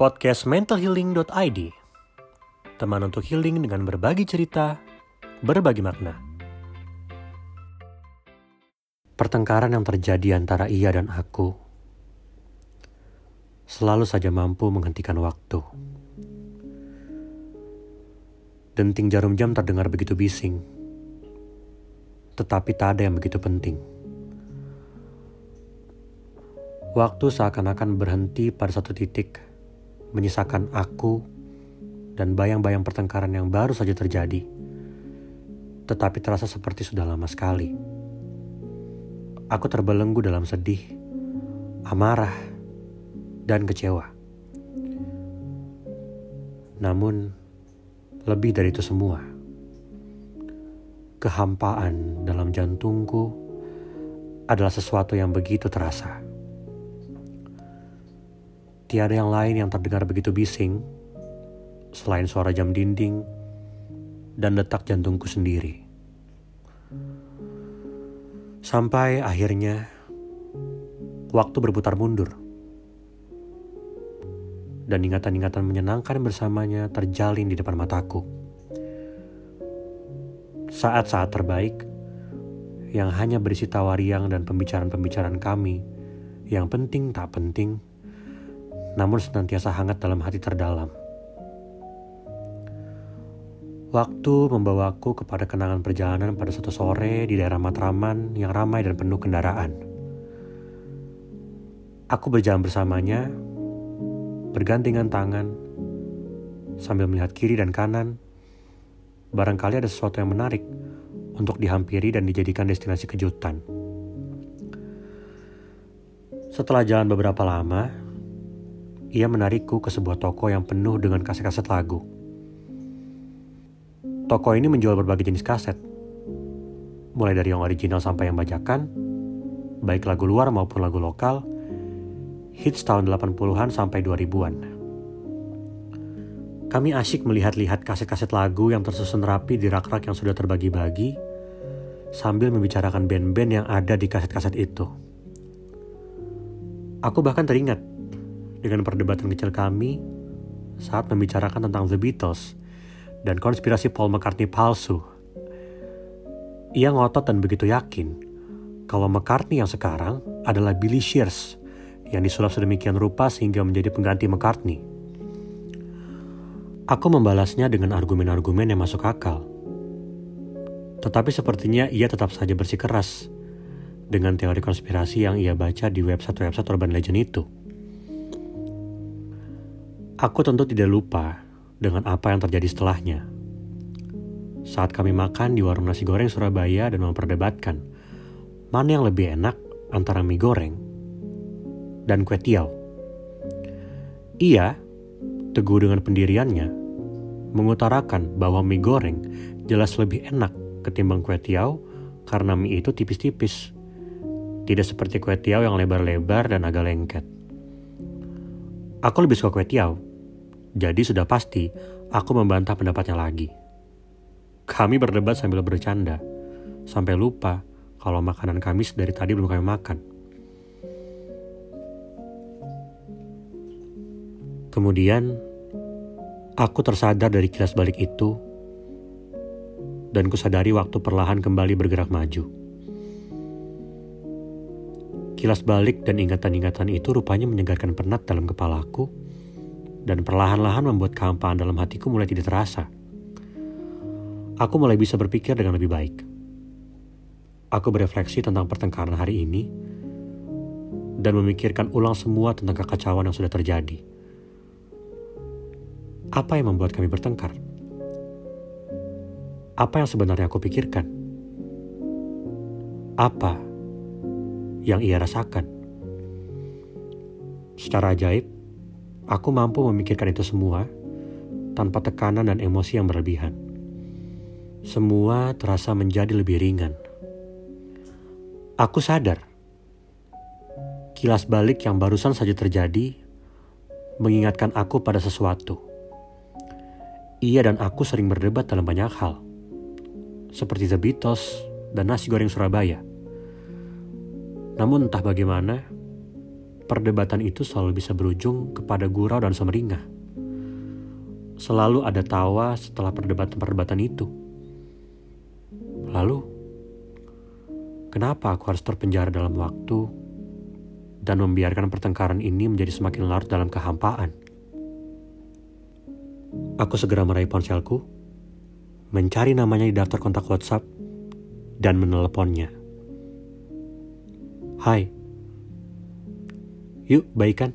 Podcast mentalhealing.id Teman untuk healing dengan berbagi cerita, berbagi makna. Pertengkaran yang terjadi antara ia dan aku selalu saja mampu menghentikan waktu. Denting jarum jam terdengar begitu bising, tetapi tak ada yang begitu penting. Waktu seakan-akan berhenti pada satu titik, menyisakan aku dan bayang-bayang pertengkaran yang baru saja terjadi, tetapi terasa seperti sudah lama sekali. Aku terbelenggu dalam sedih, amarah, dan kecewa. Namun, lebih dari itu semua, kehampaan dalam jantungku adalah sesuatu yang begitu terasa. Tiada yang lain yang terdengar begitu bising selain suara jam dinding dan detak jantungku sendiri. Sampai akhirnya waktu berputar mundur dan ingatan-ingatan menyenangkan bersamanya terjalin di depan mataku. Saat-saat terbaik yang hanya berisi tawariang dan pembicaraan-pembicaraan kami yang penting tak penting, namun senantiasa hangat dalam hati terdalam. Waktu membawaku kepada kenangan perjalanan pada suatu sore di daerah Matraman yang ramai dan penuh kendaraan. Aku berjalan bersamanya bergandengan tangan, sambil melihat kiri dan kanan. Barangkali ada sesuatu yang menarik untuk dihampiri dan dijadikan destinasi kejutan. Setelah jalan beberapa lama, ia menarikku ke sebuah toko yang penuh dengan kaset-kaset lagu. Toko ini menjual berbagai jenis kaset, mulai dari yang original sampai yang bajakan, baik lagu luar maupun lagu lokal, hits tahun 80-an sampai 2000-an. Kami asyik melihat-lihat kaset-kaset lagu yang tersusun rapi di rak-rak yang sudah terbagi-bagi, sambil membicarakan band-band yang ada di kaset-kaset itu. Aku bahkan teringat dengan perdebatan kecil kami saat membicarakan tentang The Beatles dan konspirasi Paul McCartney palsu. Ia ngotot dan begitu yakin kalau McCartney yang sekarang adalah Billy Shears yang disulap sedemikian rupa sehingga menjadi pengganti McCartney. Aku membalasnya dengan argumen-argumen yang masuk akal. Tetapi sepertinya ia tetap saja bersikeras dengan teori konspirasi yang ia baca di website-website urban legend itu. Aku tentu tidak lupa dengan apa yang terjadi setelahnya. Saat kami makan di warung nasi goreng Surabaya dan memperdebatkan mana yang lebih enak antara mie goreng dan kue tiaw. Ia, teguh dengan pendiriannya, mengutarakan bahwa mie goreng jelas lebih enak ketimbang kue tiaw karena mie itu tipis-tipis. Tidak seperti kue tiaw yang lebar-lebar dan agak lengket. Aku lebih suka kue tiaw, jadi sudah pasti aku membantah pendapatnya lagi. Kami berdebat sambil bercanda, sampai lupa kalau makanan kami dari tadi belum kami makan. Kemudian, aku tersadar dari kilas balik itu, dan kusadari waktu perlahan kembali bergerak maju. Kilas balik dan ingatan-ingatan itu rupanya menyegarkan penat dalam kepalaku, dan perlahan-lahan membuat kehampaan dalam hatiku mulai tidak terasa. Aku mulai bisa berpikir dengan lebih baik. Aku berefleksi tentang pertengkaran hari ini, dan memikirkan ulang semua tentang kekacauan yang sudah terjadi apa yang membuat kami bertengkar? Apa yang sebenarnya aku pikirkan? Apa yang ia rasakan? Secara ajaib, aku mampu memikirkan itu semua tanpa tekanan dan emosi yang berlebihan. Semua terasa menjadi lebih ringan. Aku sadar, kilas balik yang barusan saja terjadi mengingatkan aku pada sesuatu ia dan aku sering berdebat dalam banyak hal, seperti The Beatles dan nasi goreng Surabaya. Namun entah bagaimana, perdebatan itu selalu bisa berujung kepada gurau dan semeringah. Selalu ada tawa setelah perdebatan-perdebatan itu. Lalu, kenapa aku harus terpenjara dalam waktu dan membiarkan pertengkaran ini menjadi semakin larut dalam kehampaan? Aku segera meraih ponselku, mencari namanya di daftar kontak WhatsApp, dan meneleponnya. Hai, yuk baikan.